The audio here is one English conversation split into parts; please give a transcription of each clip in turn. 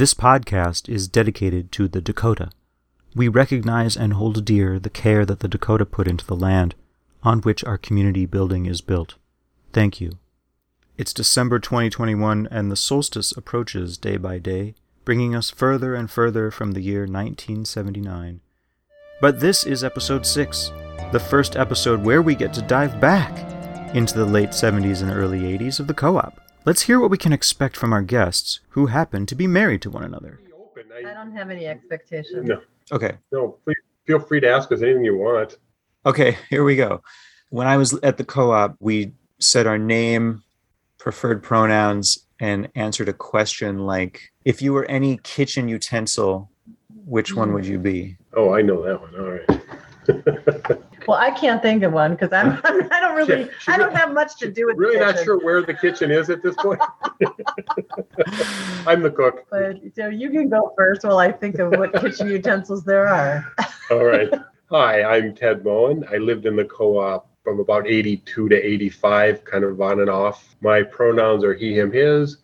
This podcast is dedicated to the Dakota. We recognize and hold dear the care that the Dakota put into the land on which our community building is built. Thank you. It's December 2021 and the solstice approaches day by day, bringing us further and further from the year 1979. But this is episode 6, the first episode where we get to dive back into the late 70s and early 80s of the co op. Let's hear what we can expect from our guests who happen to be married to one another. I don't have any expectations. No, Okay, no. Please feel free to ask us anything you want. okay, here we go. When I was at the co op, we said our name, preferred pronouns, and answered a question like if you were any kitchen utensil, which one would mm-hmm. you be? Oh, I know that one. All right. Well, I can't think of one because I'm, I'm I don't really She- she I don't have much to do with really the not sure where the kitchen is at this point. I'm the cook. But so you can go first while I think of what kitchen utensils there are. All right. Hi, I'm Ted Bowen. I lived in the co-op from about 82 to 85, kind of on and off. My pronouns are he, him, his.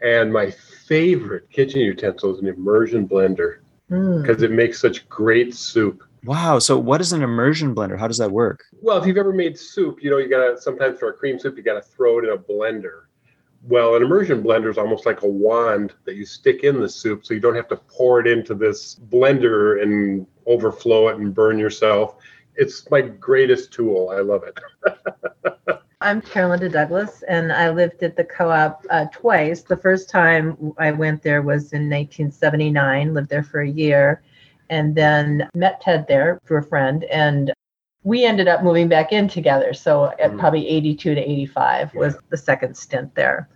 And my favorite kitchen utensil is an immersion blender Mm. because it makes such great soup. Wow. So, what is an immersion blender? How does that work? Well, if you've ever made soup, you know, you gotta sometimes for a cream soup, you gotta throw it in a blender. Well, an immersion blender is almost like a wand that you stick in the soup so you don't have to pour it into this blender and overflow it and burn yourself. It's my greatest tool. I love it. I'm Carolinda Douglas, and I lived at the co-op uh, twice. The first time I went there was in 1979. Lived there for a year, and then met Ted there through a friend, and we ended up moving back in together. So at Mhm. probably 82 to 85 was the second stint there.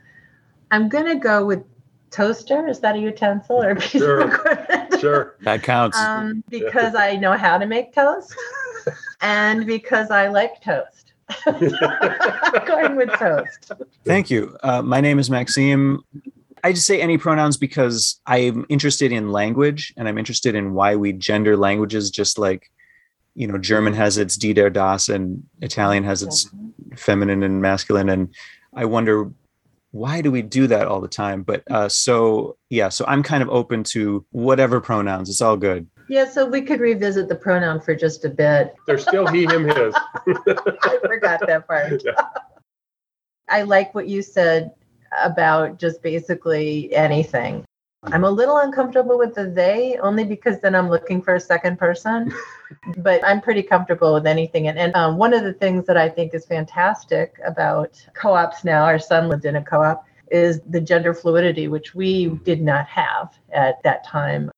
I'm gonna go with toaster. Is that a utensil or a piece Sure. of equipment? Sure. That counts. um, because I know how to make toast, and because I like toast. Going with toast. Thank you. Uh, my name is Maxime. I just say any pronouns because I'm interested in language and I'm interested in why we gender languages, just like, you know, German has its die der das and Italian has its feminine and masculine. And I wonder why do we do that all the time? But uh, so, yeah, so I'm kind of open to whatever pronouns. It's all good. Yeah, so we could revisit the pronoun for just a bit. There's still he, him, his. I forgot that part. Yeah. I like what you said about just basically anything. I'm a little uncomfortable with the they only because then I'm looking for a second person, but I'm pretty comfortable with anything. And, and um, one of the things that I think is fantastic about co ops now, our son lived in a co op, is the gender fluidity, which we did not have at that time.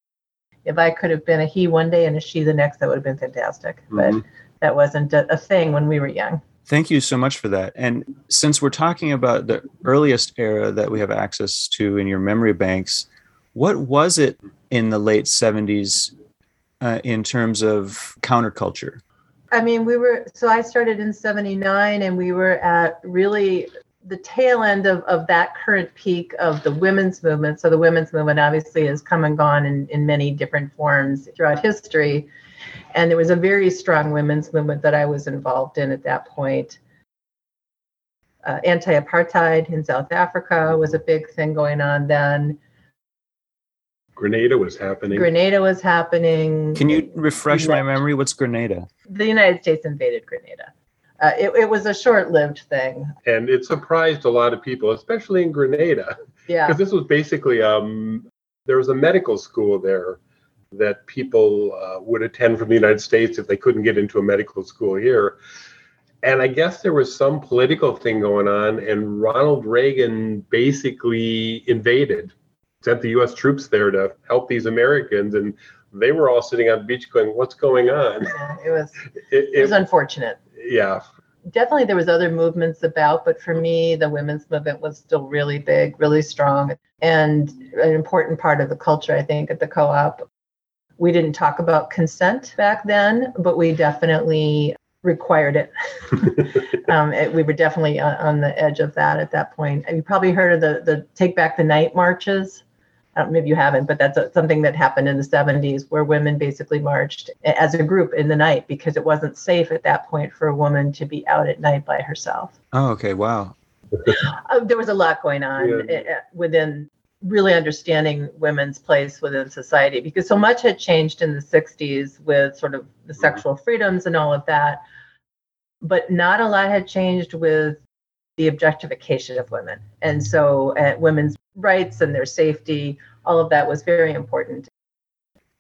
If I could have been a he one day and a she the next, that would have been fantastic. But Mhm. that wasn't a thing when we were young. Thank you so much for that. And since we're talking about the earliest era that we have access to in your memory banks, what was it in the late 70s uh, in terms of counterculture? I mean, we were, so I started in 79 and we were at really the tail end of, of that current peak of the women's movement. So the women's movement obviously has come and gone in, in many different forms throughout history. And there was a very strong women's movement that I was involved in at that point. Uh, Anti apartheid in South Africa was a big thing going on then. Grenada was happening. Grenada was happening. Can you refresh my memory? What's Grenada? The United States invaded Grenada. Uh, it, it was a short lived thing. and it surprised a lot of people, especially in Grenada. Yeah. because this was basically um, there was a medical school there that people uh, would attend from the United States if they couldn't get into a medical school here. And I guess there was some political thing going on, and Ronald Reagan basically invaded, sent the U.S. troops there to help these Americans, and they were all sitting on the beach going, "What's going on?" It was It, it was unfortunate. yeah, Definitely, there was other movements about, but for me, the women's movement was still really big, really strong, and an important part of the culture. I think at the co-op, we didn't talk about consent back then, but we definitely required it. um, it- we were definitely on, on the edge of that at that point. And you probably heard of the the Take Back the Night marches. Uh, maybe you haven't, but that's a, something that happened in the 70s where women basically marched as a group in the night because it wasn't safe at that point for a woman to be out at night by herself. Oh, okay. Wow. Uh, there was a lot going on Yeah. uh, uh, within really understanding women's place within society because so much had changed in the 60s with sort of the sexual freedoms and all of that. But not a lot had changed with the objectification of women. And so uh, women's rights and their safety all of that was very important.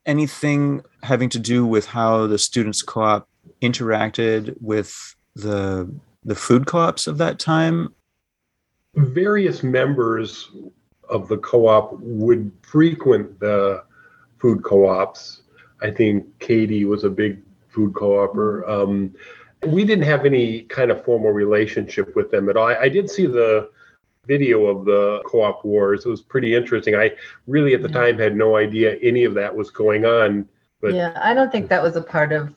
Anything having to do with how the students co-op interacted with the the food co-ops of that time? Various members of the co-op would frequent the food co-ops. I think Katie was a big food co-opper. Um, we didn't have any kind of formal relationship with them at all. I, I, did see the video of the co-op wars. It was pretty interesting. I really at the time had no idea any of that was going on. But yeah, I don't think that was a part of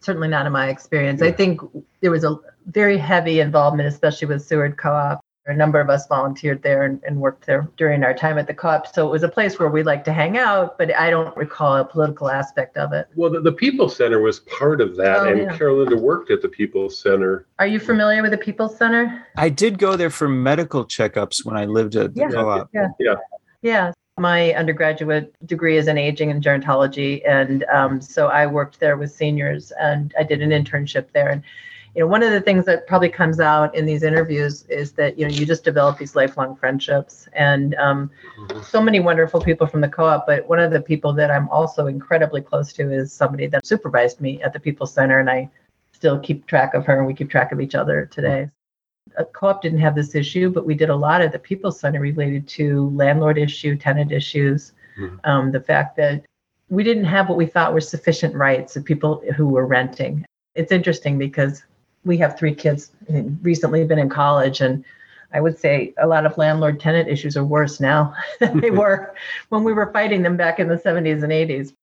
certainly not in my experience. Yeah. I think there was a very heavy involvement, especially with Seward Co-op a number of us volunteered there and, and, worked there during our time at the co-op. So it was a place where we like to hang out, but I don't recall a political aspect of it. Well, the, the People's Center was part of that, oh, and yeah. Carolinda worked at the People Center. Are you familiar with the People Center? I did go there for medical checkups when I lived at the yeah. co-op. Yeah. Yeah. Yeah. My undergraduate degree is in aging and gerontology, and um, so I worked there with seniors, and I did an internship there. And you know, one of the things that probably comes out in these interviews is that, you know, you just develop these lifelong friendships and um, mm-hmm. so many wonderful people from the co-op. But one of the people that I'm also incredibly close to is somebody that supervised me at the People's Center. And I still keep track of her and we keep track of each other today. A co-op didn't have this issue, but we did a lot at the People's Center related to landlord issue, tenant issues, mm-hmm. um, the fact that we didn't have what we thought were sufficient rights of people who were renting. It's interesting because we have three kids recently been in college and I would say a lot of landlord tenant issues are worse now than they were when we were fighting them back in the 70s and 80s.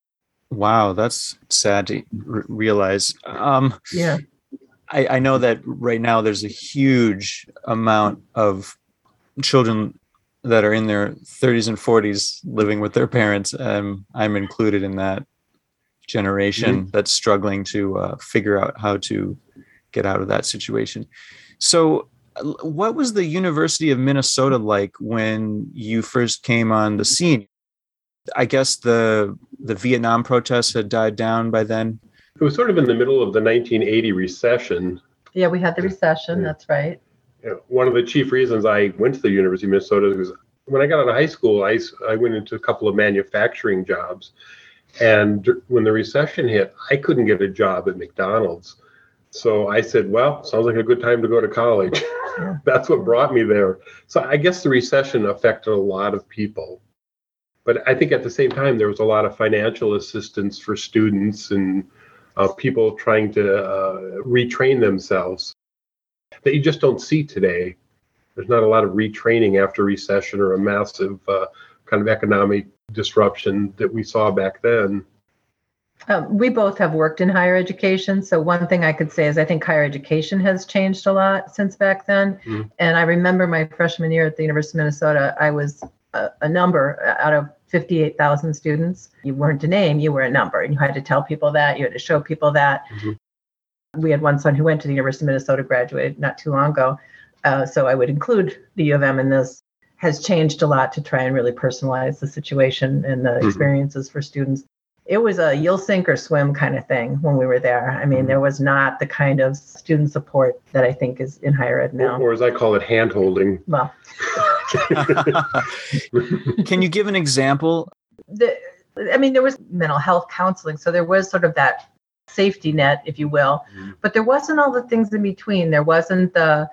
Wow, that's sad to r- realize. Um, yeah. I, I know that right now there's a huge amount of children that are in their 30s and 40s living with their parents. Um, I'm included in that generation mm-hmm. that's struggling to uh, figure out how to get out of that situation. So, what was the University of Minnesota like when you first came on the scene? I guess the the Vietnam protests had died down by then. It was sort of in the middle of the 1980 recession. Yeah, we had the recession. Yeah. That's right. Yeah. One of the chief reasons I went to the University of Minnesota was when I got out of high school, I, I went into a couple of manufacturing jobs. And when the recession hit, I couldn't get a job at McDonald's. So I said, well, sounds like a good time to go to college. That's what brought me there. So I guess the recession affected a lot of people. But I think at the same time, there was a lot of financial assistance for students and uh, people trying to uh, retrain themselves that you just don't see today. There's not a lot of retraining after recession or a massive uh, kind of economic disruption that we saw back then. Um, we both have worked in higher education. So, one thing I could say is I think higher education has changed a lot since back then. Mm-hmm. And I remember my freshman year at the University of Minnesota, I was a, a number out of 58,000 students. You weren't a name, you were a number. And you had to tell people that, you had to show people that. Mm-hmm. We had one son who went to the University of Minnesota, graduated not too long ago. Uh, so, I would include the U of M in this. Has changed a lot to try and really personalize the situation and the mm-hmm. experiences for students it was a you'll sink or swim kind of thing when we were there. I mean, mm-hmm. there was not the kind of student support that I think is in higher ed now. Or, or as I call it, hand holding. Well, can you give an example? The, I mean, there was mental health counseling. So there was sort of that safety net, if you will, mm-hmm. but there wasn't all the things in between. There wasn't the,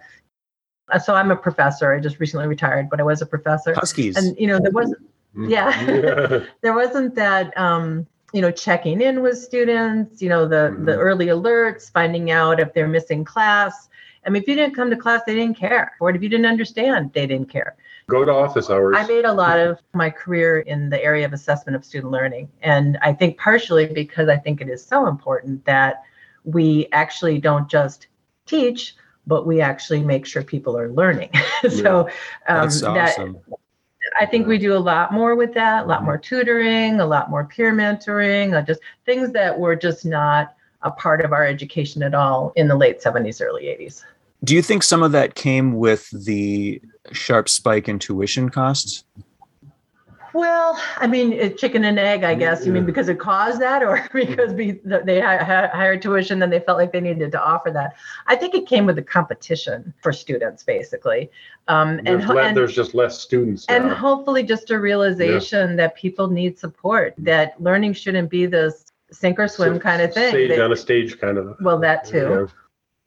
so I'm a professor. I just recently retired, but I was a professor. Huskies. And, you know, there wasn't, mm-hmm. yeah, there wasn't that, um, you know checking in with students you know the mm-hmm. the early alerts finding out if they're missing class. I mean if you didn't come to class they didn't care. Or if you didn't understand they didn't care. Go to office hours. I made a lot of my career in the area of assessment of student learning. And i think partially because i think it is so important that we actually don't just teach but we actually make sure people are learning. So um, That's awesome. that I think we do a lot more with that, a lot more tutoring, a lot more peer mentoring, uh, just things that were just not a part of our education at all in the late 70s, early 80s. Do you think some of that came with the sharp spike in tuition costs? Well, I mean, it's chicken and egg, I guess. You mean because it caused that, or because we, they hi- hi- hired tuition, then they felt like they needed to offer that? I think it came with the competition for students, basically, um, and, There's, ho- le- and there's just less students now. and hopefully just a realization that people need support. That learning shouldn't be this sink or swim kind of thing. Stage That- on a stage kind of. well, that too. Yeah.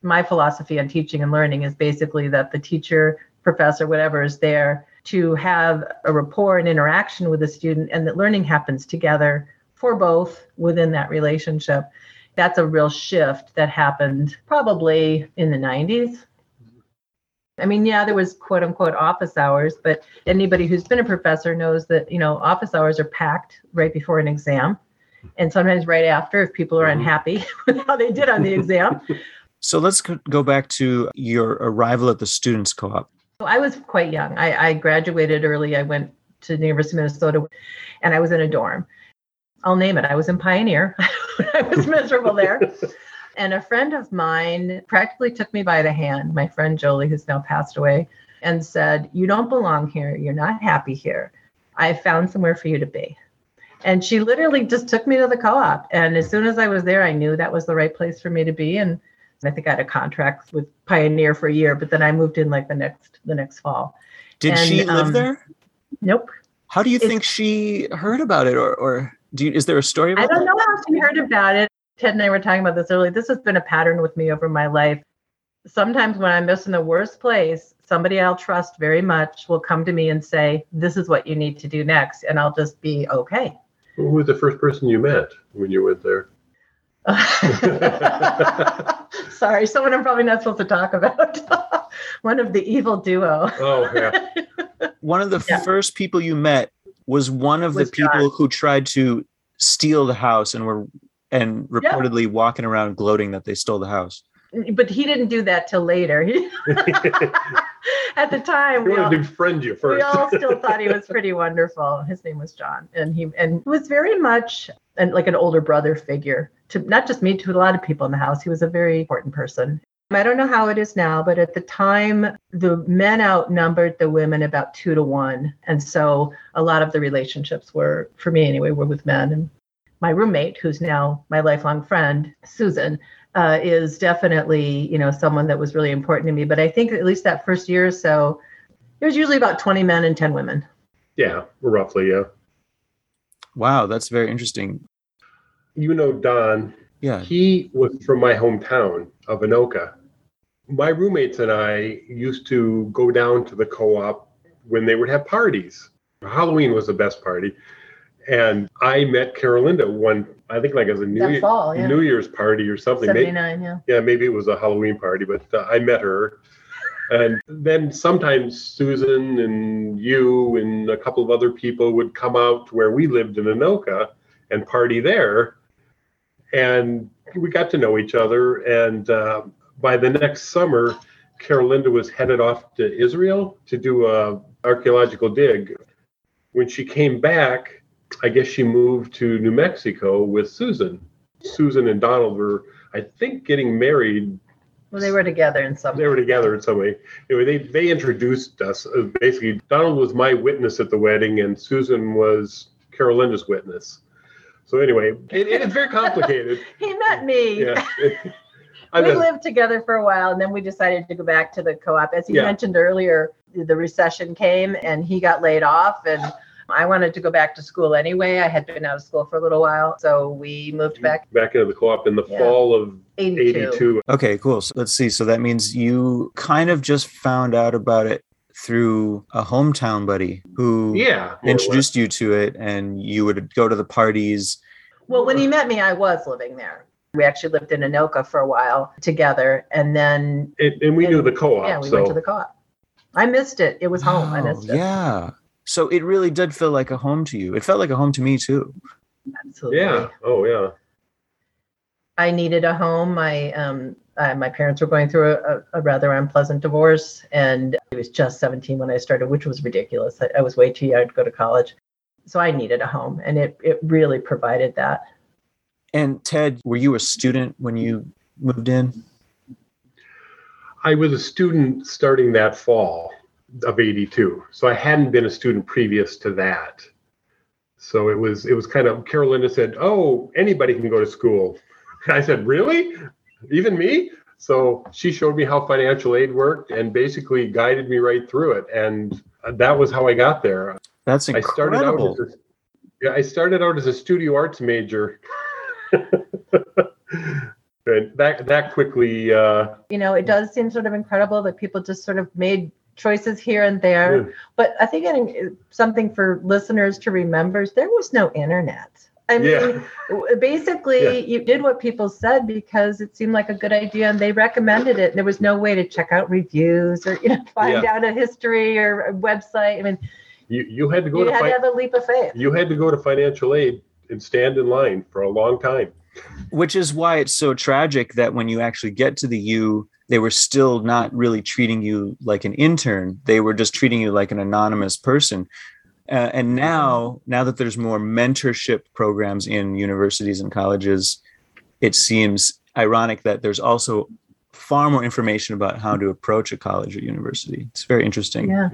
my philosophy on teaching and learning is basically that the teacher, professor, whatever is there to have a rapport and interaction with a student and that learning happens together for both within that relationship. That's a real shift that happened probably in the 90s. I mean, yeah, there was quote unquote office hours, but anybody who's been a professor knows that, you know, office hours are packed right before an exam and sometimes right after if people are Mhm. unhappy with how they did on the exam. So let's go- go back to your arrival at the Students Co op. So I was quite young. I, I graduated early. I went to the University of Minnesota and I was in a dorm. I'll name it. I was in Pioneer. I was miserable there. And a friend of mine practically took me by the hand, my friend Jolie, who's now passed away, and said, You don't belong here. You're not happy here. I found somewhere for you to be. And she literally just took me to the co op. And as soon as I was there, I knew that was the right place for me to be. And I think I had a contract with Pioneer for a year, but then I moved in like the next the next fall. Did And, she live um, there? Nope. How do you it's- think she heard about it, or or do you, is there a story about it? I don't that? know how she heard about it. Ted and I were talking about this earlier. This has been a pattern with me over my life. Sometimes when I'm just in the worst place, somebody I'll trust very much will come to me and say, This is what you need to do next. And I'll just be okay. Who was the first person you met when you went there? Sorry, someone I'm probably not supposed to talk about. One of the evil duo. Oh, yeah. One of the Yeah. first people you met was one of Was the people John. who tried to steal the house and were and reportedly walking around gloating that they stole the house. But he didn't do that till later. At the time, He we all, befriend you we all still thought he was pretty wonderful. His name was John, and he and was very much and like an older brother figure to not just me, to a lot of people in the house. He was a very important person. I don't know how it is now, but at the time, the men outnumbered the women about two to one, and so a lot of the relationships were, for me anyway, were with men. And my roommate, who's now my lifelong friend, Susan, uh, is definitely you know someone that was really important to me. But I think at least that first year or so, it was usually about 20 men and 10 women. yeah, roughly, yeah. Wow, that's very interesting. You know Don, Yeah. he was from my hometown of Anoka. My roommates and I used to go down to the co-op when they would have parties. Halloween was the best party. And I met Carolinda one, I think like as a New, Year- fall, yeah. New Year's party or something. May- 79, yeah. yeah, maybe it was a Halloween party, but uh, I met her. And then sometimes Susan and you and a couple of other people would come out to where we lived in Anoka and party there. And we got to know each other. And uh, by the next summer, Carolinda was headed off to Israel to do a archaeological dig. When she came back, I guess she moved to New Mexico with Susan. Susan and Donald were, I think, getting married. Well, they were together in some They were together in some way. Anyway, they they introduced us. Uh, Basically, Donald was my witness at the wedding, and Susan was Carolinda's witness. So anyway, it, it's very complicated. He met me. yeah. We lived together for a while and then we decided to go back to the co-op. As you Yeah. mentioned earlier, the recession came and he got laid off and I wanted to go back to school anyway. I had been out of school for a little while. So we moved back back into the co-op in the Yeah. fall of 82. 82. Okay, cool. So let's see. So that means you kind of just found out about it through a hometown buddy who Yeah. more or less. introduced you to it and you would go to the parties. Well, when he met me, I was living there. We actually lived in Anoka for a while together. And then, And, and we knew the co-op. yeah, we so went to the co-op. I missed it. It was home. I missed it. Yeah. So it really did feel like a home to you. It felt like a home to me too. Absolutely. yeah. Oh yeah. I needed a home. My um, uh, my parents were going through a, a rather unpleasant divorce, and I was just 17 when I started, which was ridiculous. I, I was way too young to go to college, so I needed a home, and it it really provided that. And Ted, were you a student when you moved in? I was a student starting that fall of 82. So I hadn't been a student previous to that. So it was it was kind of Carolinda said, "Oh, anybody can go to school." And I said, "Really? Even me?" So she showed me how financial aid worked and basically guided me right through it, and that was how I got there. That's incredible. I started out as a, yeah, I started out as a studio arts major. and that that quickly uh, you know it does seem sort of incredible that people just sort of made choices here and there Yeah. but i think it- uh, something for listeners to remember is there was no internet i mean Yeah. w- basically Yeah. you did what people said because it seemed like a good idea and they recommended it there was no way to check out reviews or you know find out a history or a website i mean you you had to go you to had to have a leap of faith you had to go to financial aid and stand in line for a long time. which is why it's so tragic that when you actually get to the U, they were still not really treating you like an intern. They were just treating you like an anonymous person. Uh, and now, now that there's more mentorship programs in universities and colleges, it seems ironic that there's also far more information about how to approach a college or university. It's very interesting. yeah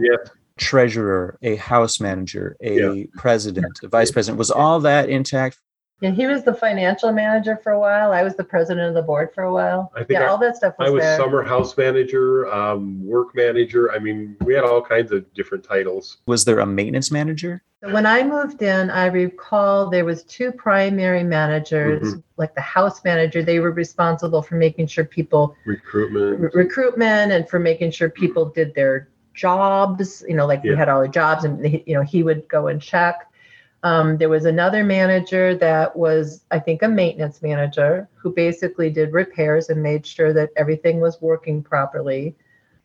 Treasurer, a house manager, a Yeah. president, a vice president. Was all that intact? Yeah he was the financial manager for a while i was the president of the board for a while I think yeah I- all that stuff was, I was there. summer house manager, um, work manager. I mean, we had all kinds of different titles. Was there a maintenance manager? When I moved in, I recall there was two primary managers, Mm-hmm. like the house manager. They were responsible for making sure people Recruitment. re- recruitment and for making sure people did their jobs. You know, like we had all the jobs, and he, you know he would go and check. Um, there was another manager that was, I think, a maintenance manager who basically did repairs and made sure that everything was working properly.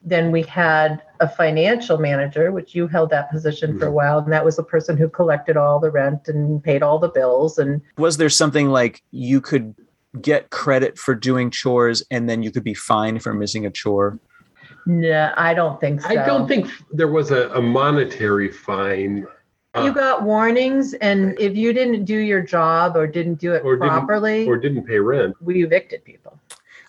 Then we had a financial manager, which you held that position for a while, and that was the person who collected all the rent and paid all the bills. And was there something like you could get credit for doing chores and then you could be fined for missing a chore no, I don't think so. I don't think there was a, a monetary fine. You got warnings, and if you didn't do your job or didn't do it Or didn't- properly, or didn't pay rent. we evicted people.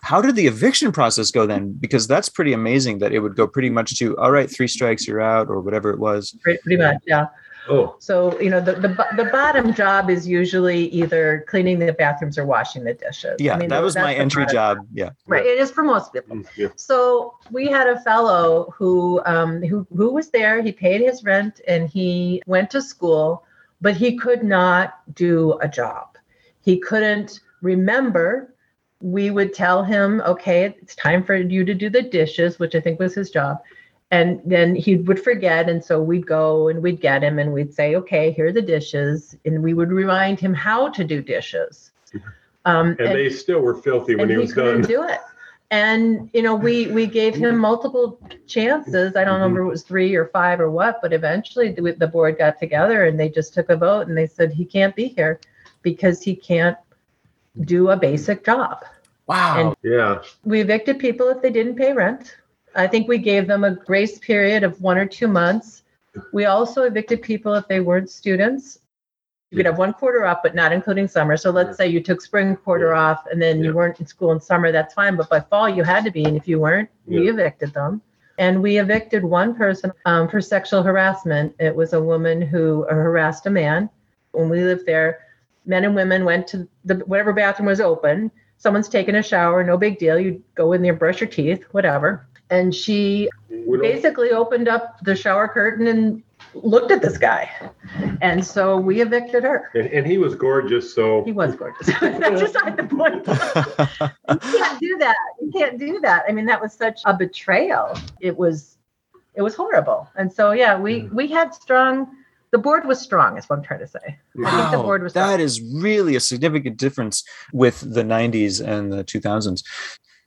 how did the eviction process go then because that's pretty amazing that it would go pretty much to all right three strikes you're out or whatever it was Pretty, pretty much, yeah. Oh, So you know, the, the the bottom job is usually either cleaning the bathrooms or washing the dishes. yeah I mean, that was my entry bottom job yeah Right, it is for most people. mm, yeah. So we had a fellow who um, who who was there. He paid his rent and he went to school, but he could not do a job. He couldn't remember. We would tell him, "Okay, it's time for you to do the dishes," which I think was his job. And then he would forget, and so we'd go and we'd get him, and we'd say, "Okay, here are the dishes," and we would remind him how to do dishes. Um, And they still were filthy when and he he was couldn't done. do it. And you know, we we gave him multiple chances. I don't remember if it was three or five or what, but eventually the, the board got together and they just took a vote and they said he can't be here because he can't do a basic job. wow And- Yeah. We evicted people if they didn't pay rent. I think we gave them a grace period of one or two months. We also evicted people if they weren't students. You could have one quarter off, but not including summer. So let's say you took spring quarter off and then you weren't in school in summer, that's fine. But by fall, you had to be. And if you weren't, we evicted them. And we evicted one person um, for sexual harassment. It was a woman who harassed a man. When we lived there, men and women went to the whatever bathroom was open. Someone's taking a shower, no big deal. You go in there, brush your teeth, whatever. And she We basically opened up the shower curtain and looked at this guy. And so we evicted her. and, and he was gorgeous, so He was gorgeous. That's beside the point. You can't do that. You can't do that. I mean, that was such a betrayal. It was, it was horrible. And so, yeah, we mm. we had strong. The board was strong, is what I'm trying to say. I think the Wow, board was strong. that is really a significant difference with the 90s and the 2000s.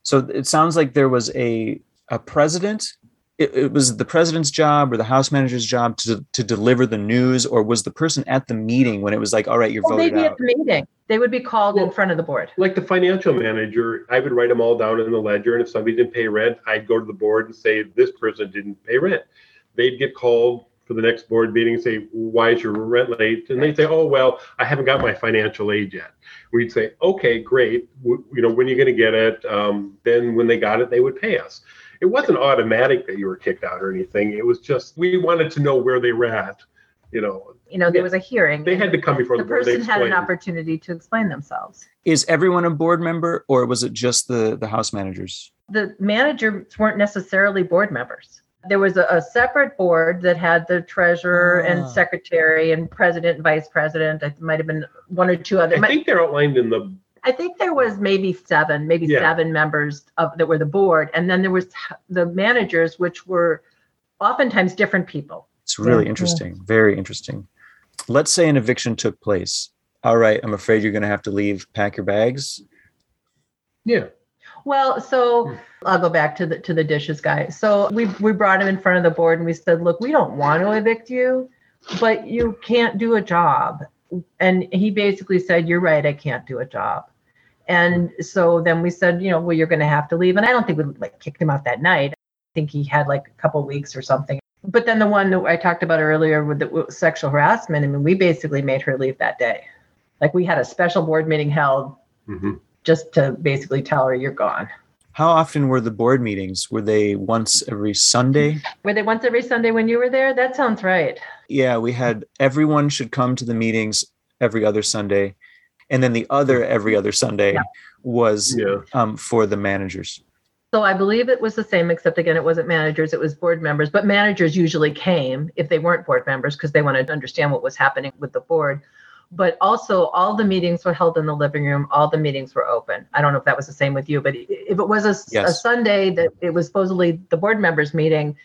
So it sounds like there was a a president. It, it was the president's job or the house manager's job to to deliver the news, or was the person at the meeting when it was like, all right, you're Well, they'd voted be at the meeting. They would be called in front of the board. like the financial manager, I would write them all down in the ledger. And if somebody didn't pay rent, I'd go to the board and say, this person didn't pay rent. They'd get called for the next board meeting and say, why is your rent late? And they'd say, oh, well, I haven't got my financial aid yet. We'd say, okay, great. W- You know, when are you going to get it? Um, then when they got it, they would pay us. It wasn't automatic that you were kicked out or anything. It was just, we wanted to know where they were at. you know, You know, there was a hearing. they had to come before The the board. They person had an opportunity to explain themselves. Is everyone a board member or was it just the, the house managers? The managers weren't necessarily board members. There was a, a separate board that had the treasurer Ah. and secretary and president and vice president. It might have been one or two other. I think they're outlined in the, I think there was maybe seven, maybe Yeah. seven members of that were the board, and then there was the managers, which were oftentimes different people. It's really Yeah. interesting. Very interesting. Let's say an eviction took place. All right, I'm afraid you're going to have to leave. Pack your bags. yeah, Well, so hmm. I'll go back to the to the dishes guy. So we we brought him in front of the board and we said, look, we don't want to evict you, but you can't do a job. And he basically said, you're right, I can't do a job. And so then we said, you know, well, you're going to have to leave. And I don't think we like kicked him out that night. I think he had like a couple weeks or something. But then the one that I talked about earlier with the sexual harassment, I mean, we basically made her leave that day. Like we had a special board meeting held mhm. just to basically tell her you're gone. How often were the board meetings? Were they once every Sunday? Were they once every Sunday when you were there? That sounds right. Yeah, we had everyone should come to the meetings every other Sunday. And then the other every other Sunday Yeah. was yeah. um, for the managers. So I believe it was the same, except again, it wasn't managers, it was board members. But managers usually came if they weren't board members because they wanted to understand what was happening with the board. But also, all the meetings were held in the living room. All the meetings were open. I don't know if that was the same with you, but if it was a, a Sunday that it was supposedly the board members' meeting,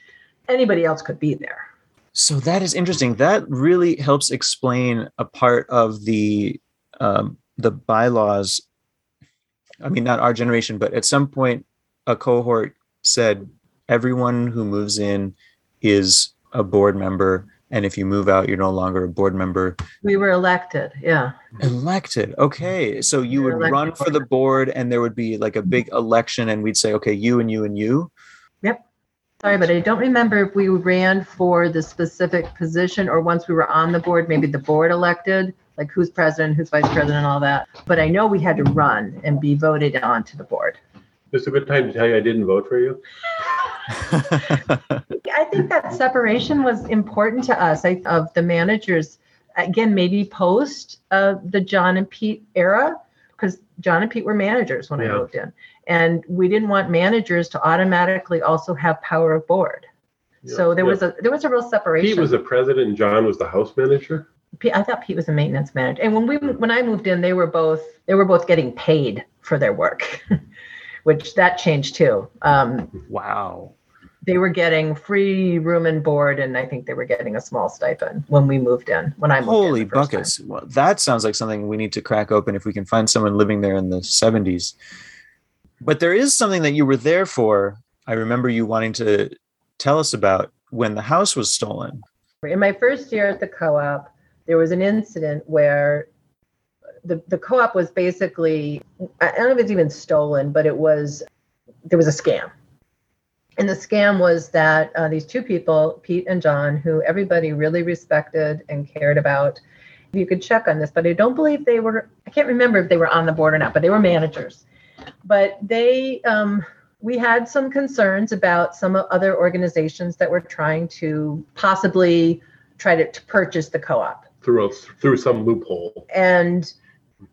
anybody else could be there. So that is interesting. That really helps explain a part of the um, the bylaws. I mean, not our generation, but at some point, a cohort said everyone who moves in is a board member, and if you move out, you're no longer a board member. We were elected. Yeah. Elected. Okay, so you You're would run for the board, and there would be like a mm-hmm. big election, and we'd say, okay, you and you and you. Yep. Sorry, but I don't remember if we ran for the specific position or once we were on the board, maybe the board elected, like who's president, who's vice president, all that. But I know we had to run and be voted on to the board. It's a good time to tell you I didn't vote for you. I think that separation was important to us I, of the managers. Again, maybe post uh, the John and Pete era, because John and Pete were managers when I moved in. And we didn't want managers to automatically also have power of board. So there Yeah. was a there was a real separation. Pete was the president and John was the house manager. Pete, I thought Pete was a maintenance manager. And when we when I moved in, they were both they were both getting paid for their work, which that changed too. Um, wow. they were getting free room and board, and I think they were getting a small stipend when we moved in. When I moved in Holy the first time. buckets. Well, that sounds like something we need to crack open if we can find someone living there in the 70s. But there is something that you were there for. I remember you wanting to tell us about when the house was stolen. In my first year at the co-op, there was an incident where the, the co-op was basically I don't know if it's even stolen, but it was there was a scam. And the scam was that uh, these two people, Pete and John, who everybody really respected and cared about, you could check on this, but I don't believe they were, I can't remember if they were on the board or not, but they were managers. But they, um, we had some concerns about some other organizations that were trying to possibly try to, to purchase the co-op. through a, through some loophole. And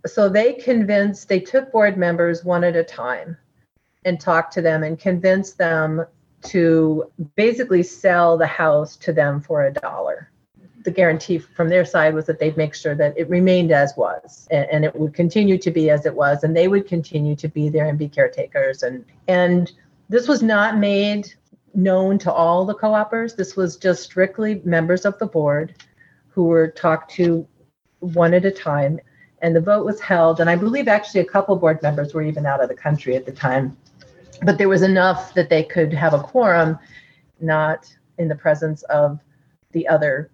so they convinced, they took board members one at a time and talked to them and convinced them to basically sell the house to them for a dollar. The guarantee from their side was that they'd make sure that it remained as was and, and it would continue to be as it was and they would continue to be there and be caretakers and and this was not made known to all the co-opers. This was just strictly members of the board who were talked to one at a time and the vote was held and i believe actually a couple board members were even out of the country at the time. But there was enough that they could have a quorum not in the presence of the other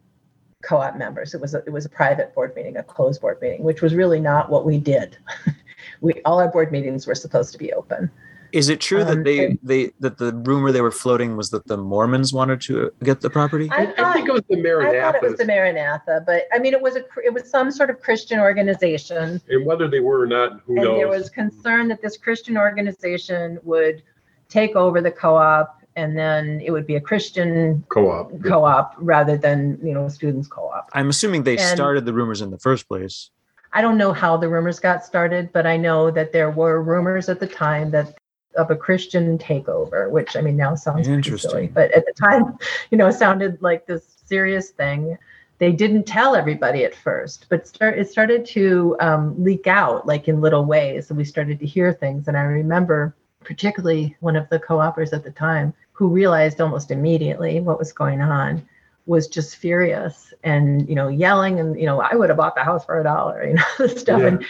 co-op members. It was a, it was a private board meeting a closed board meeting which was really not what we did. We all our board meetings were supposed to be open Is it true that Um, they and- they that the rumor they were floating was that the Mormons wanted to get the property? I I, I think it was the Maranatha. i thought it was the maranatha but i mean it was a it was some sort of christian organization and whether they were or not, who and there was concern that this Christian organization would take over the co-op and then it would be a Christian Co-op. co-op rather than you know students co-op. I'm assuming they And- started the rumors in the first place. I don't know how the rumors got started, but I know that there were rumors at the time that of a Christian takeover, which I mean now sounds Interesting. silly, but at the time, you know, it sounded like this serious thing. They didn't tell everybody at first, but start, it started to um, leak out like in little ways, and we started to hear things. And I remember particularly one of the co-opers at the time who realized almost immediately what was going on was just furious and you know yelling and you know i would have bought the house for a dollar you know this stuff Yeah. and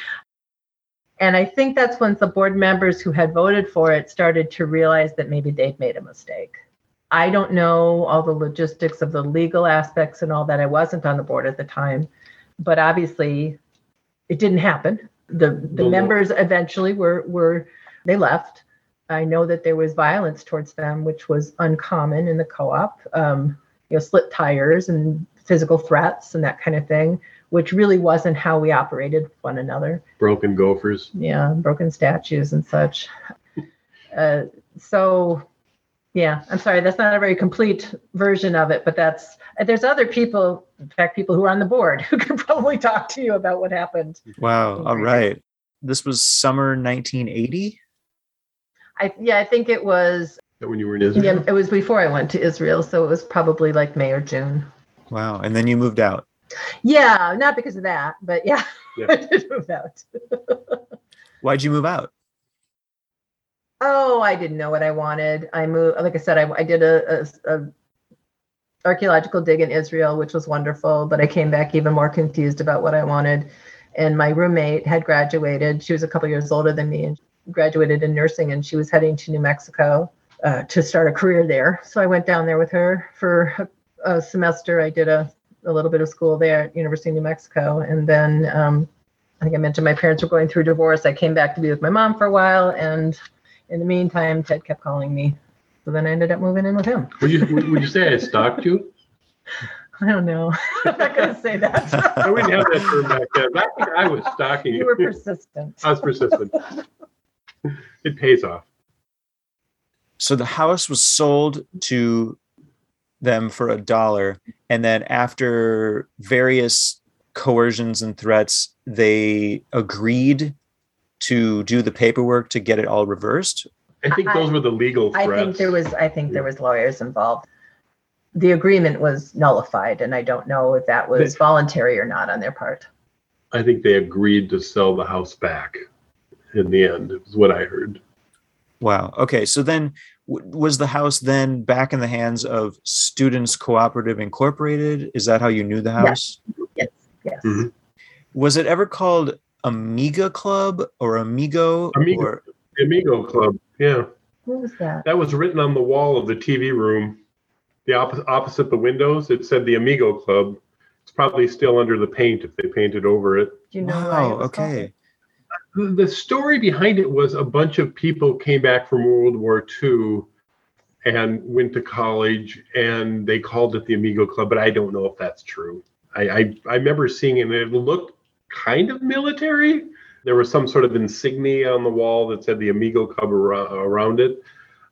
and i think that's when the board members who had voted for it started to realize that maybe they'd made a mistake. I don't know all the logistics of the legal aspects and all that. I wasn't on the board at the time but obviously it didn't happen. The the No. members eventually were were they left. I know that there was violence towards them which was uncommon in the co-op um, you know, split tires and physical threats and that kind of thing, which really wasn't how we operated with one another. Broken gophers. Yeah, broken statues and such. Uh, so, yeah, I'm sorry, that's not a very complete version of it, but that's there's other people, in fact, people who are on the board who could probably talk to you about what happened. Wow. All right. This was summer 1980. I yeah, I think it was When you were in Israel. yeah, it was before I went to Israel, so it was probably like May or June. Wow. And then you moved out. Yeah, not because of that, but yeah, Yeah. I did move out. Why'd you move out? Oh, I didn't know what I wanted. I moved, like I said, I, I did a, a, a archaeological dig in Israel, which was wonderful, but I came back even more confused about what I wanted. And my roommate had graduated. She was a couple years older than me and graduated in nursing, and she was heading to New Mexico uh, to start a career there. So I went down there with her for a, a semester. I did a, a little bit of school there at University of New Mexico, and then um, I think I mentioned my parents were going through divorce. I came back to be with my mom for a while, and in the meantime, Ted kept calling me. So then I ended up moving in with him. Would you would you say I stalked you? I don't know. I'm not going to say that. I wouldn't have that term back then. I think I was stalking you you. were persistent. I was persistent. It pays off. So the house was sold to them for a dollar. And then after various coercions and threats, they agreed to do the paperwork to get it all reversed. I think those were the legal I think there was. I think there was lawyers involved. The agreement was nullified, and I don't know if that was But- voluntary or not on their part. I think they agreed to sell the house back in the end, is what I heard. Wow. Okay. So then w- was the house then back in the hands of Students Cooperative Incorporated? Is that how you knew the house? Yes. Yes. Mhm. Was it ever called Amiga Club or Amigo? Amigo. Or Amigo Club. Yeah. What was that? That was written on the wall of the TV room, the opposite, opposite the windows. It said the Amigo Club. It's probably still under the paint if they painted over it. Do you know? why it wow. was called Okay. The story behind it was a bunch of people came back from World War II and went to college and they called it the Amigo Club, but I don't know if that's true. I, I, I remember seeing it and it looked kind of military. There was some sort of insignia on the wall that said the Amigo Club around it.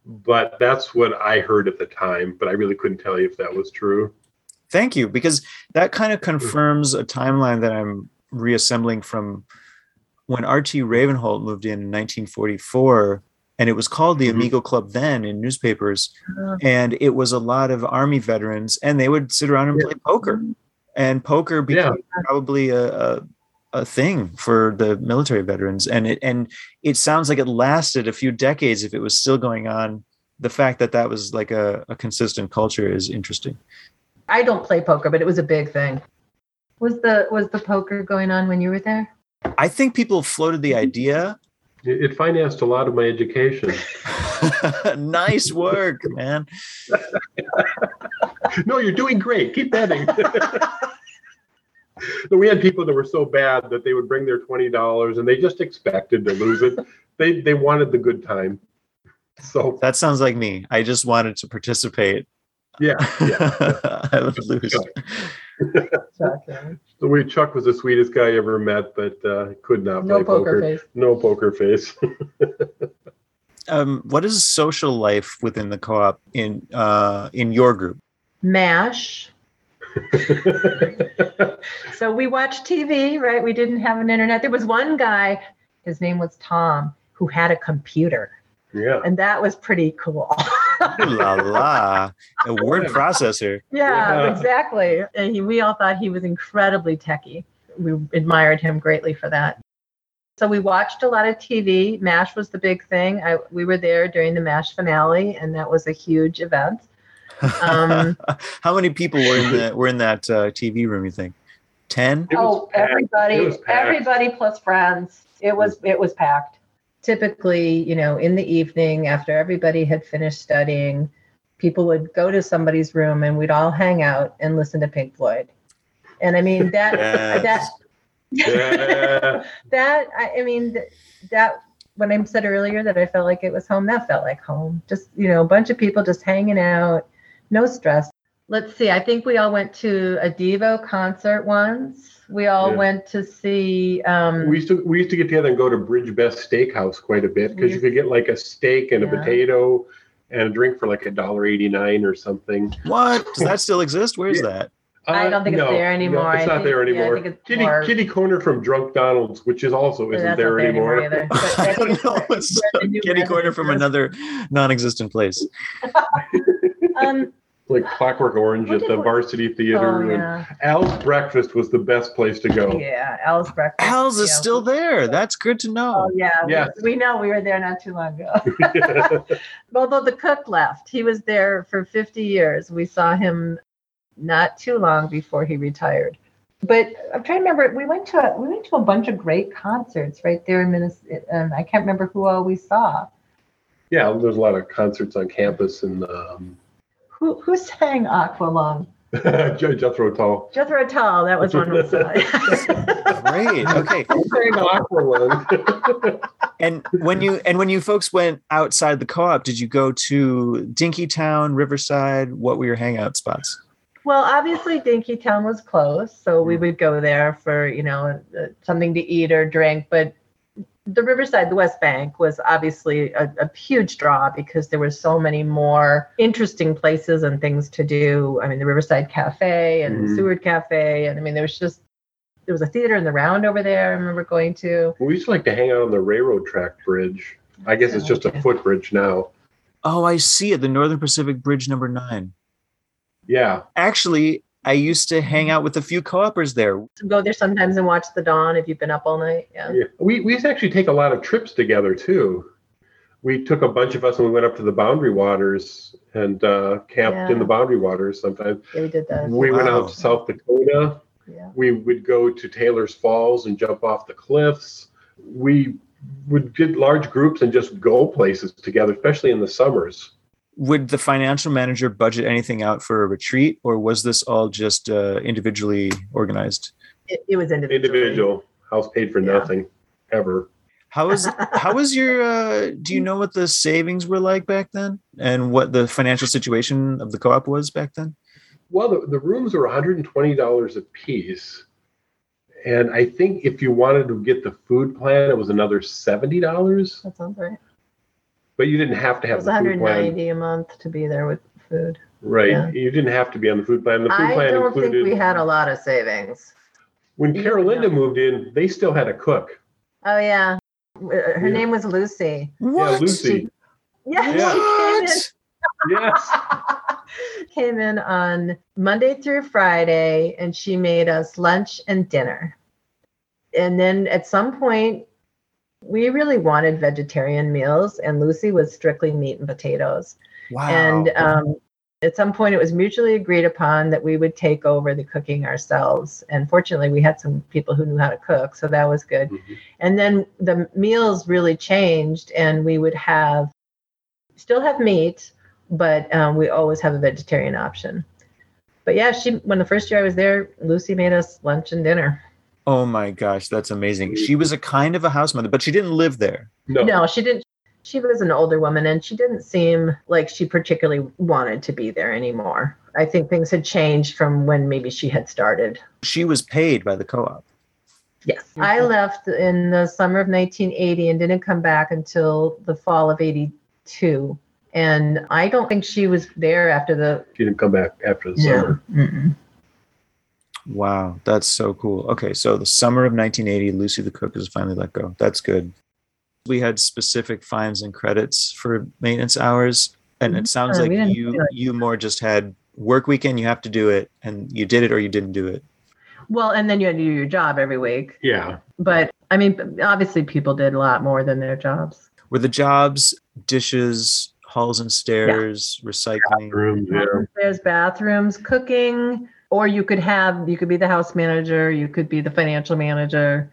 But that's what I heard at the time, but I really couldn't tell you if that was true. Thank you, because that kind of confirms a timeline that I'm reassembling from when R.T. Ravenholt moved in in 1944, and it was called the Mhm. Amigo Club then in newspapers, Uh, and it was a lot of Army veterans, and they would sit around and Yeah. play poker, and poker became Yeah. probably a, a a thing for the military veterans, and it and it sounds like it lasted a few decades if it was still going on. The fact that that was like a, a consistent culture is interesting. I don't play poker, but it was a big thing. Was the was the poker going on when you were there? I think people floated the mm-hmm. idea. It, it financed a lot of my education. nice work, man. no, you're doing great. Keep betting. So we had people that were so bad that they would bring their twenty dollars and they just expected to lose it. They they wanted the good time. So That sounds like me. I just wanted to participate. yeah, yeah. I would lose. Shocking. So we Chuck was the sweetest guy I ever met, but uh, could not No play poker face. No poker face. Um, what is social life within the co-op in uh, in your group? MASH. so we watched TV, right? We didn't have an internet. There was one guy, his name was Tom, who had a computer. Yeah. And that was pretty cool. la la, a word processor. Yeah, Yeah. exactly. And he, we all thought he was incredibly techy. We admired him greatly for that. So we watched a lot of TV. MASH was the big thing. I, we were there during the MASH finale, and that was a huge event. Um, How many people were in the were in that uh, TV room? You think ten? Oh, packed. everybody, It was packed. everybody plus friends. It was it was packed. Typically, you know, in the evening after everybody had finished studying, people would go to somebody's room and we'd all hang out and listen to Pink Floyd. And I mean that Yes. Yeah. that I, I mean that when I said earlier that I felt like it was home, that felt like home. Just you know, a bunch of people just hanging out, no stress. Let's see. I think we all went to a Devo concert once. We all Yeah. went to see. Um, we used to we used to get together and go to Bridge Best Steakhouse quite a bit because you could get like a steak and a potato and a drink for like a dollar eighty nine or something. What does that still exist? Where is that? I don't think it's Uh, no, there no, anymore. it's I not think- there anymore. think it's Kitty more- Kitty Corner from Drunk Donald's, which is also isn't that's there not anymore. either. I I don't know. It's where the new kitty corner from another non-existent place. Um, like Clockwork Orange What at the we- Varsity Theater. oh and yeah, Al's Breakfast was the best place to go. yeah. Al's breakfast. Al's is yeah. still there. That's good to Oh know. yeah, Yes. We, we know we were there not too long ago. Although the cook left, he was there for 50 years. We saw him not too long before he retired. But I'm trying to remember. We went to a, we went to a bunch of great concerts right there in Minnesota. Um, I can't remember who all we saw. yeah, there's a lot of concerts on campus and um, Who who sang Aqualung? Jethro Tull. Jethro Tull. That was one we saw. Great. Okay. Sang Aqualung. And when you and when you folks went outside the co-op, did you go to Dinkytown, Riverside? What were your hangout spots? Well, obviously, Dinkytown was closed, so we would go there for you know uh, something to eat or drink. But the Riverside, the West Bank, was obviously a, a huge draw because there were so many more interesting places and things to do. I mean, the Riverside Cafe and the Mhm. Seward Cafe, and I mean, there was just there was a theater in the Round over there. I remember going to. we used to like to hang out on the railroad track bridge. I guess it's just a footbridge now. Oh, I see it. The Northern Pacific Bridge number nine. Yeah. Actually, I used to hang out with a few co-opers there. Go there sometimes and watch the dawn if you've been up all night. Yeah. yeah. We, we used to actually take a lot of trips together too. We took a bunch of us and we went up to the Boundary Waters and uh, camped Yeah. in the Boundary Waters sometimes. Yeah, we did that. We went out to South Dakota. Yeah. We would go to Taylor's Falls and jump off the cliffs. We would get large groups and just go places together, especially in the summers. Would the financial manager budget anything out for a retreat, or was this all just uh, individually organized? It, it was individual. Individual house paid for Yeah. nothing ever. How was how was your? Uh, do you know what the savings were like back then, and what the financial situation of the co-op was back then? Well, the, the rooms were $120 a piece. And I think if you wanted to get the food plan, it was another $70. That sounds right. But you didn't have to It have was the food plan. 190 a month to be there with food. Right. Yeah. You didn't have to be on the food plan. The food I plan don't included think we had a lot of savings. when you Carolinda moved in, they still had a cook. Oh yeah, her Yeah. name was Lucy. What? Yeah, Lucy. Yeah, Yeah. she Yes. came in on Monday through Friday, and she made us lunch and dinner. And then at some point, we really wanted vegetarian meals, and Lucy was strictly meat and potatoes. Wow. And um, at some point, it was mutually agreed upon that we would take over the cooking ourselves. And fortunately, we had some people who knew how to cook, so that was good. Mhm. And then the meals really changed, and we would have still have meat, but um, we always have a vegetarian option. But yeah, she when the first year I was there, Lucy made us lunch and dinner. Oh my gosh, that's amazing. She was a kind of a house mother, but she didn't live there. No. No, she didn't. She was an older woman, and she didn't seem like she particularly wanted to be there anymore. I think things had changed from when maybe she had started. She was paid by the co-op. Yes. I left in the summer of 1980 and didn't come back until the fall of 82. And I don't think she was there after the. She didn't come back after the Yeah. summer. Mm-mm. Wow, that's so cool. Okay, so the summer of 1980, Lucy the cook is finally let go. That's good. We had specific fines and credits for maintenance hours, and it sounds Yeah, like you you more just had work weekend. You have to do it, and you did it or you didn't do it. Well, and then you had to do your job every week. Yeah. But I mean, obviously, people did a lot more than their jobs. Were the jobs dishes, halls and stairs, recycling? Rooms, yeah. There's bathrooms, cooking, or you could have, you could be the house manager, you could be the financial manager.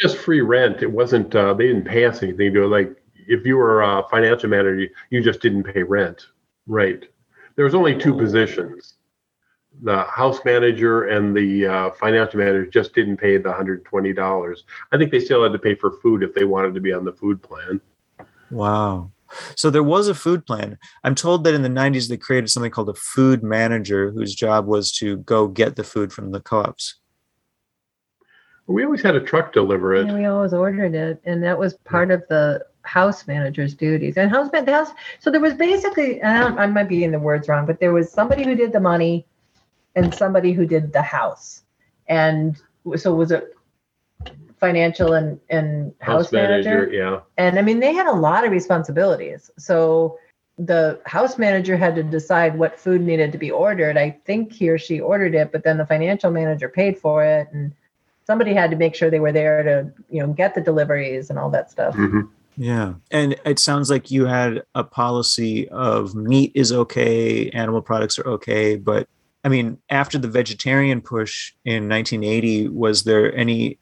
Just free rent. It wasn't, uh, they didn't pay us anything to it. Like, if you were a financial manager, you, you just didn't pay rent. Right. There was only two positions. The house manager and the uh, financial manager just didn't pay the $120. I think they still had to pay for food if they wanted to be on the food plan. Wow. So there was a food plan. I'm told that in the 90s they created something called a food manager whose job was to go get the food from the co-ops. We always had a truck deliver it. And we always ordered it, and that was part of the house manager's duties. And house the house. So there was basically, I, don't, I might be getting the words wrong, but there was somebody who did the money, and somebody who did the house. And so was it financial and and house, manager? yeah. And I mean, they had a lot of responsibilities. So the house manager had to decide what food needed to be ordered. I think he or she ordered it, but then the financial manager paid for it, and somebody had to make sure they were there to, you know, get the deliveries and all that stuff. hmm Yeah. And it sounds like you had a policy of meat is okay, animal products are okay. But I mean, after the vegetarian push in 1980, was there any,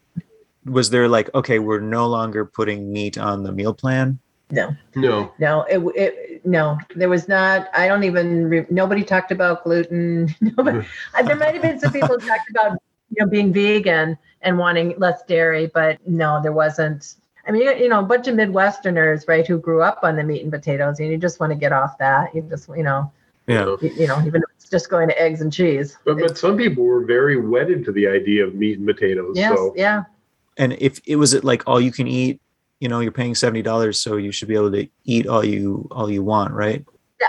was there like, okay, we're no longer putting meat on the meal plan? No, No. no, it, it no, there was not. I don't even. Re, nobody talked about gluten. Nobody, there might have been some people talked about you know being vegan and wanting less dairy, but no, there wasn't. I mean, you know, a bunch of Midwesterners, right, who grew up on the meat and potatoes, and you just want to get off that. You just, you know, Yeah. you, you know, even if it's just going to eggs and cheese. But, but some people were very wedded to the idea of meat and potatoes. yes, So yeah, And if it was it like all you can eat, you know, you're paying $70, so you should be able to eat all you, all you want, right? Yeah.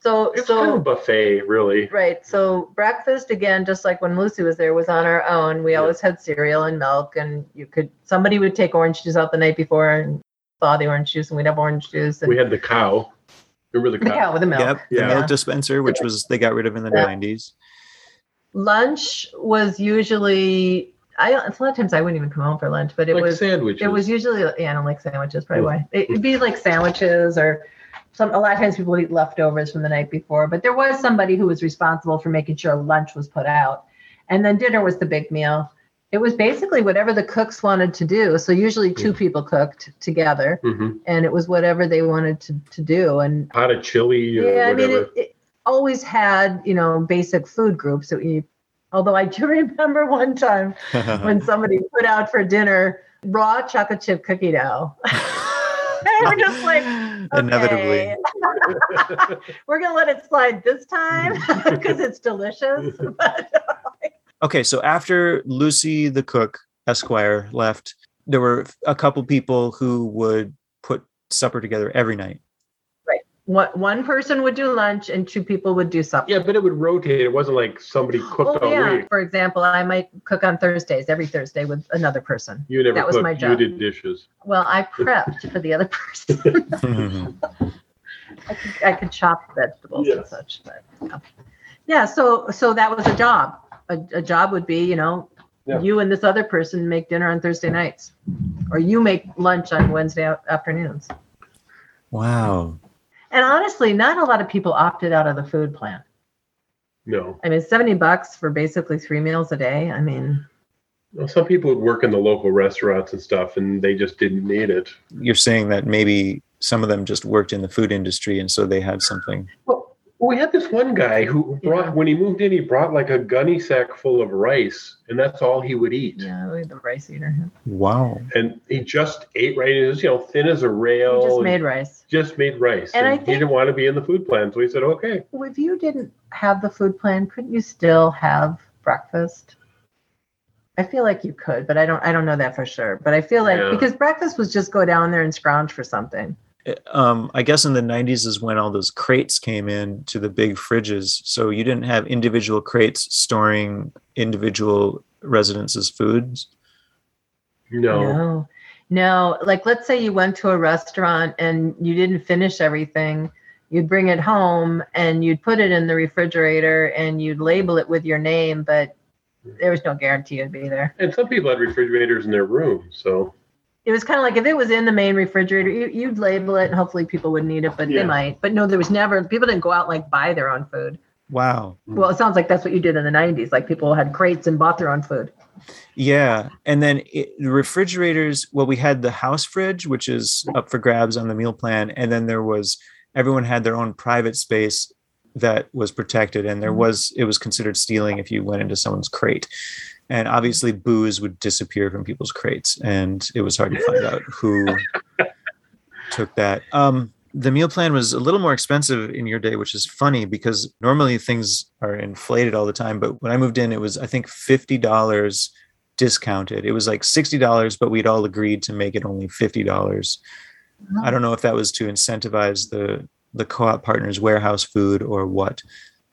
So it's so kind of a buffet, really. Right. So breakfast again, just like when Lucy was there, was on our own. We Yeah. always had cereal and milk, and you could somebody would take orange juice out the night before and thaw the orange juice, and we'd have orange juice and We had the cow. Remember the the cow? cow with the milk. Yep. The milk dispenser, which was, they got rid of in the Yeah. 90s. Lunch was usually I don't. A lot of times I wouldn't even come home for lunch, but it like was sandwiches. it was usually yeah. I don't like sandwiches. Probably why it'd be like sandwiches or. Some, a lot of times people would eat leftovers from the night before, but there was somebody who was responsible for making sure lunch was put out. And then dinner was the big meal. It was basically whatever the cooks wanted to do. So usually two people cooked together Mhm. and it was whatever they wanted to, to do. And pot of chili or yeah, I mean, it, it always had, you know, basic food groups that we, although I do remember one time when somebody put out for dinner raw chocolate chip cookie dough. were just like, Inevitably. we're gonna let it slide this time because it's delicious. Okay, so after Lucy the cook Esquire left, there were a couple people who would put supper together every night. One, one person would do lunch and two people would do supper. yeah, but it would rotate. It wasn't like somebody oh, cooked Oh all yeah. week. For example, I might cook on Thursdays every Thursday with another person. You never That was cooked. my You did dishes. Well, I prepped for the other person. I could, I could chop vegetables and such, but yeah. yeah. So so that was a job. A, a job would be, you know, Yeah. you and this other person make dinner on Thursday nights, or you make lunch on Wednesday afternoons. wow. And honestly, not a lot of people opted out of the food plan. No. I mean, seventy bucks for basically three meals a day. I mean, Well, some people would work in the local restaurants and stuff, and they just didn't need it. You're saying that maybe some of them just worked in the food industry and so they had something. Well, we had this one guy who brought Yeah. when he moved in, he brought like a gunny sack full of rice, and that's all he would eat. yeah, we had the rice eater. Wow. And he just ate right. He was, you know, thin as a We rail. just made rice. just made rice. And And, I he didn't want to be in the food plan, so he said, "Okay." Well, if you didn't have the food plan, couldn't you still have breakfast? I feel like you could, but I don't I don't know that for sure. But I feel like Yeah. because breakfast was just go down there and scrounge for something. Um, I guess in the 90s is when all those crates came in to the big fridges. So you didn't have individual crates storing individual residences' foods. No. No. No, like let's say you went to a restaurant and you didn't finish everything. You'd bring it home and you'd put it in the refrigerator and you'd label it with your name, but there was no guarantee it'd be there. And some people had refrigerators in their room, so It was kind of like if it was in the main refrigerator, you, you'd label it and hopefully people would need it, but Yeah. they might. But no, there was never, people didn't go out and like buy their own food. Wow. Well, it sounds like that's what you did in the 90s. Like people had crates and bought their own food. Yeah. And then it, the refrigerators, well, we had the house fridge, which is up for grabs on the meal plan. And then there was, everyone had their own private space that was protected. And there Mhm. was, it was considered stealing if you went into someone's crate. And obviously, booze would disappear from people's crates. And it was hard to find out who took that. Um, the meal plan was a little more expensive in your day, which is funny because normally things are inflated all the time. But when I moved in, it was, I think, $50 discounted. It was like $60, but we'd all agreed to make it only $50. I don't know if that was to incentivize the the co-op partners warehouse food or what.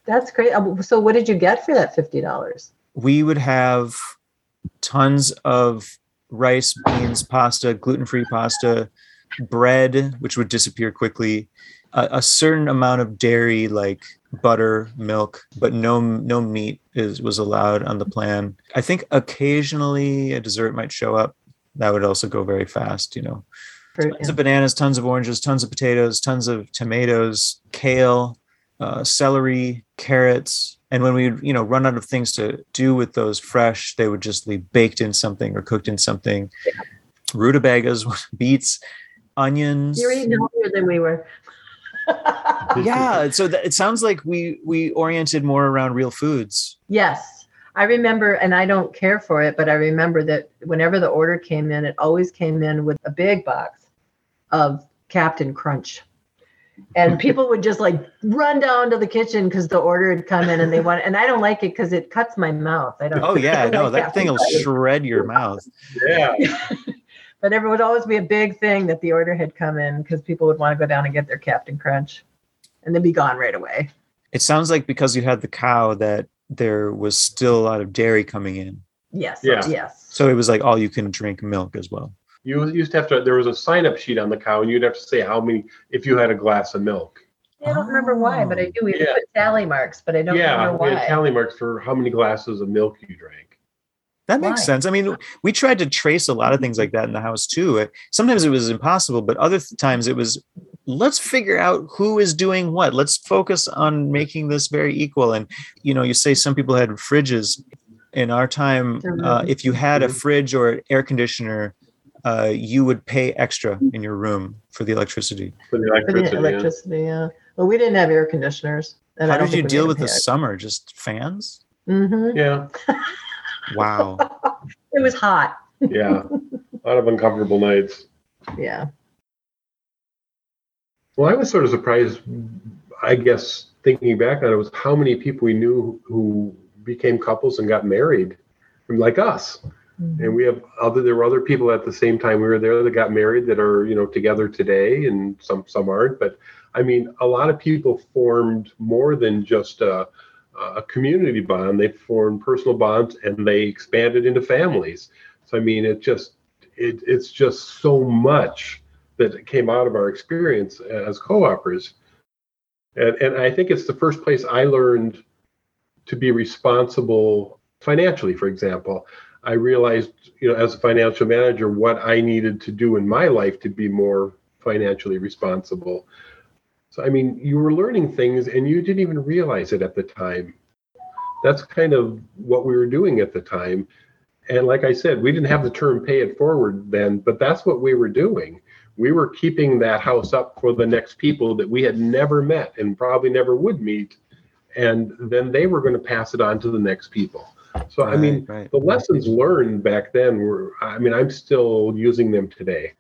That's great. Uh, So what did you get for that $50? We would have tons of rice, beans, pasta, gluten-free pasta, bread, which would disappear quickly, a, a certain amount of dairy like butter, milk, but no no meat is was allowed on the plan. I think occasionally a dessert might show up. That would also go very fast, you know. Tons of bananas, tons of oranges, tons of potatoes, tons of tomatoes, kale, uh, celery, carrots. And when we you know run out of things to do with those fresh, they would just be baked in something or cooked in something. Rutabagas, beets, onions. You're eating healthier than we were. Yeah, so that, it sounds like we we oriented more around real foods. Yes. I remember, and I don't care for it, but I remember that whenever the order came in, it always came in with a big box of Captain Crunch. And people would just like run down to the kitchen because the order had come in and they want, and I don't like it because it cuts my mouth. I don't. Oh yeah, I no, like that thing will shred your mouth. yeah. But there would always be a big thing that the order had come in because people would want to go down and get their Captain Crunch and then be gone right away. It sounds like because you had the cow that there was still a lot of dairy coming in. Yes. Yeah. Yes. So it was like all you can drink milk as well. You used to have to. There was a sign-up sheet on the cow, and you'd have to say how many if you had a glass of milk. I don't remember why, but I do. We Yeah. put tally marks, but I don't yeah, remember we why. had tally marks for how many glasses of milk you drank. That makes Why? sense. I mean, we tried to trace a lot of things like that in the house too. Sometimes it was impossible, but other times it was let's figure out who is doing what. Let's focus on making this very equal. And you know, you say some people had fridges. In our time, uh, if you had a fridge or an air conditioner, uh, you would pay extra in your room for the electricity. For the For electricity. the yeah. electricity, yeah. Well, we didn't have air conditioners. And How did you deal with the summer? Just fans? hmm Yeah, Wow. It was hot. yeah. a lot of uncomfortable nights. Yeah. Well, I was sort of surprised, I guess, thinking back on it, was how many people we knew who became couples and got married, like us. Mm-hmm. And we have other. There were other people at the same time we were there that got married that are you know together today, and some some aren't. But I mean, a lot of people formed more than just a, a community bond. They formed personal bonds, and they expanded into families. So I mean, it just it, it's just so much that came out of our experience as co-opers. And, and I think it's the first place I learned to be responsible financially, for example. I realized, you know, as a financial manager, what I needed to do in my life to be more financially responsible. So, I mean, you were learning things and you didn't even realize it at the time. That's kind of what we were doing at the time. And like I said, we didn't have the term pay it forward then, but that's what we were doing. We were keeping that house up for the next people that we had never met and probably never would meet. And then they were going to pass it on to the next people. So, I mean, Right, right. the lessons learned back then were, I mean, I'm still using them today.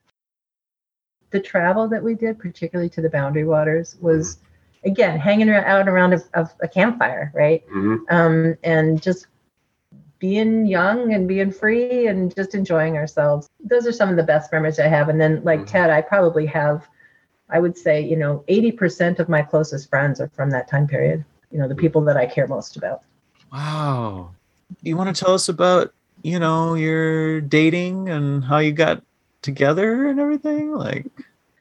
The travel that we did, particularly to the Boundary Waters, was again hanging out around a, of a campfire, right? Mhm. Um, and just being young and being free and just enjoying ourselves. Those are some of the best memories I have. And then, like Mhm. Ted, I probably have, I would say, you know, 80% of my closest friends are from that time period, you know, the people that I care most about. Wow. You want to tell us about, you know, your dating and how you got together and everything? Like,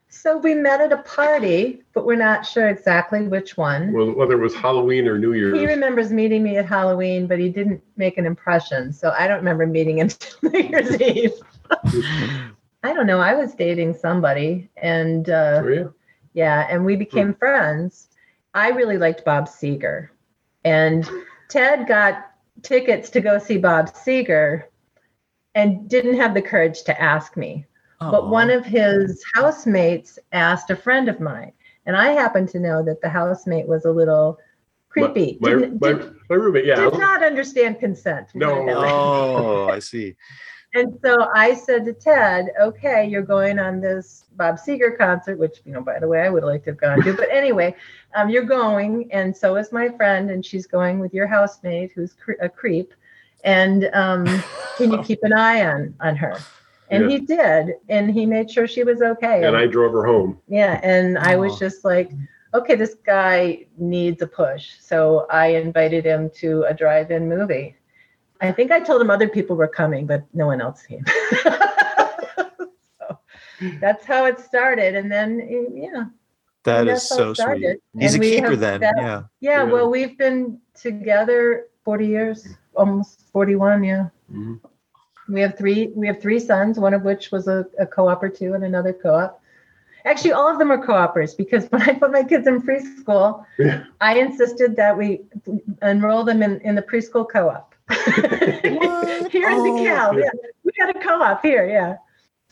So we met at a party, but we're not sure exactly which one. Well, whether it was Halloween or New Year's. He remembers meeting me at Halloween, but he didn't make an impression. So I don't remember meeting him till New Year's Eve. I don't know. I was dating somebody, and uh, Oh, yeah. yeah, and we became friends. I really liked Bob Seger, and Ted got tickets to go see Bob Seger, and didn't have the courage to ask me. But one of his housemates asked a friend of mine, and I happened to know that the housemate was a little creepy. My, didn't, my, did, my roommate, yeah. did not understand consent. No. Oh, I see. And so I said to Ted, okay, you're going on this Bob Seger concert, which, you know, by the way, I would like to have gone to. But anyway, um, you're going, and so is my friend, and she's going with your housemate, who's cre- a creep. And um, can you keep an eye on on her? And Yeah. he did, and he made sure she was okay. And I drove her home. yeah, and I was just like, okay, this guy needs a push. So I invited him to a drive-in movie. I think I told him other people were coming, but no one else came. so that's how it started. And then, yeah, That And is that's so sweet. He's And a keeper then. that- Yeah. yeah. Yeah. Well, we've been together 40 years, almost 41. Yeah. Mhm. We have three. We have three sons. One of which was a, a co-op or two, and another co-op. Actually, all of them are co-opers because when I put my kids in preschool, Yeah. I insisted that we enroll them in, in the preschool co-op. here in Oh. DeKalb, yeah, we got a co-op here. Yeah,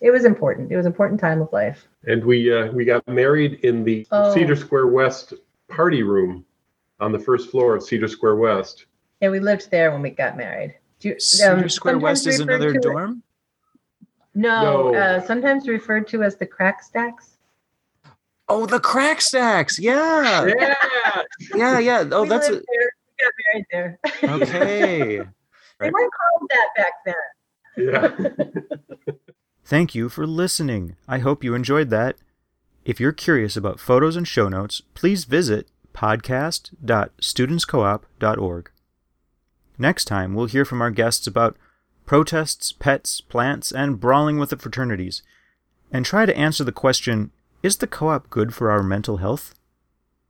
it was important. It was an important time of life. And we uh, we got married in the Oh. Cedar Square West party room on the first floor of Cedar Square West. Yeah, we lived there when we got married. Do you- Cedar um, Square West is another to it- dorm? No, No. Uh, sometimes referred to as the crack stacks. Oh, the crack stacks. Yeah. Yeah. Yeah, yeah. Oh, We that's lived there. Married there. a, okay. they weren't called that back then. yeah. Thank you for listening. I hope you enjoyed that. If you're curious about photos and show notes, please visit podcast.studentscoop.org. Next time, we'll hear from our guests about protests, pets, plants, and brawling with the fraternities, and try to answer the question is the co op good for our mental health?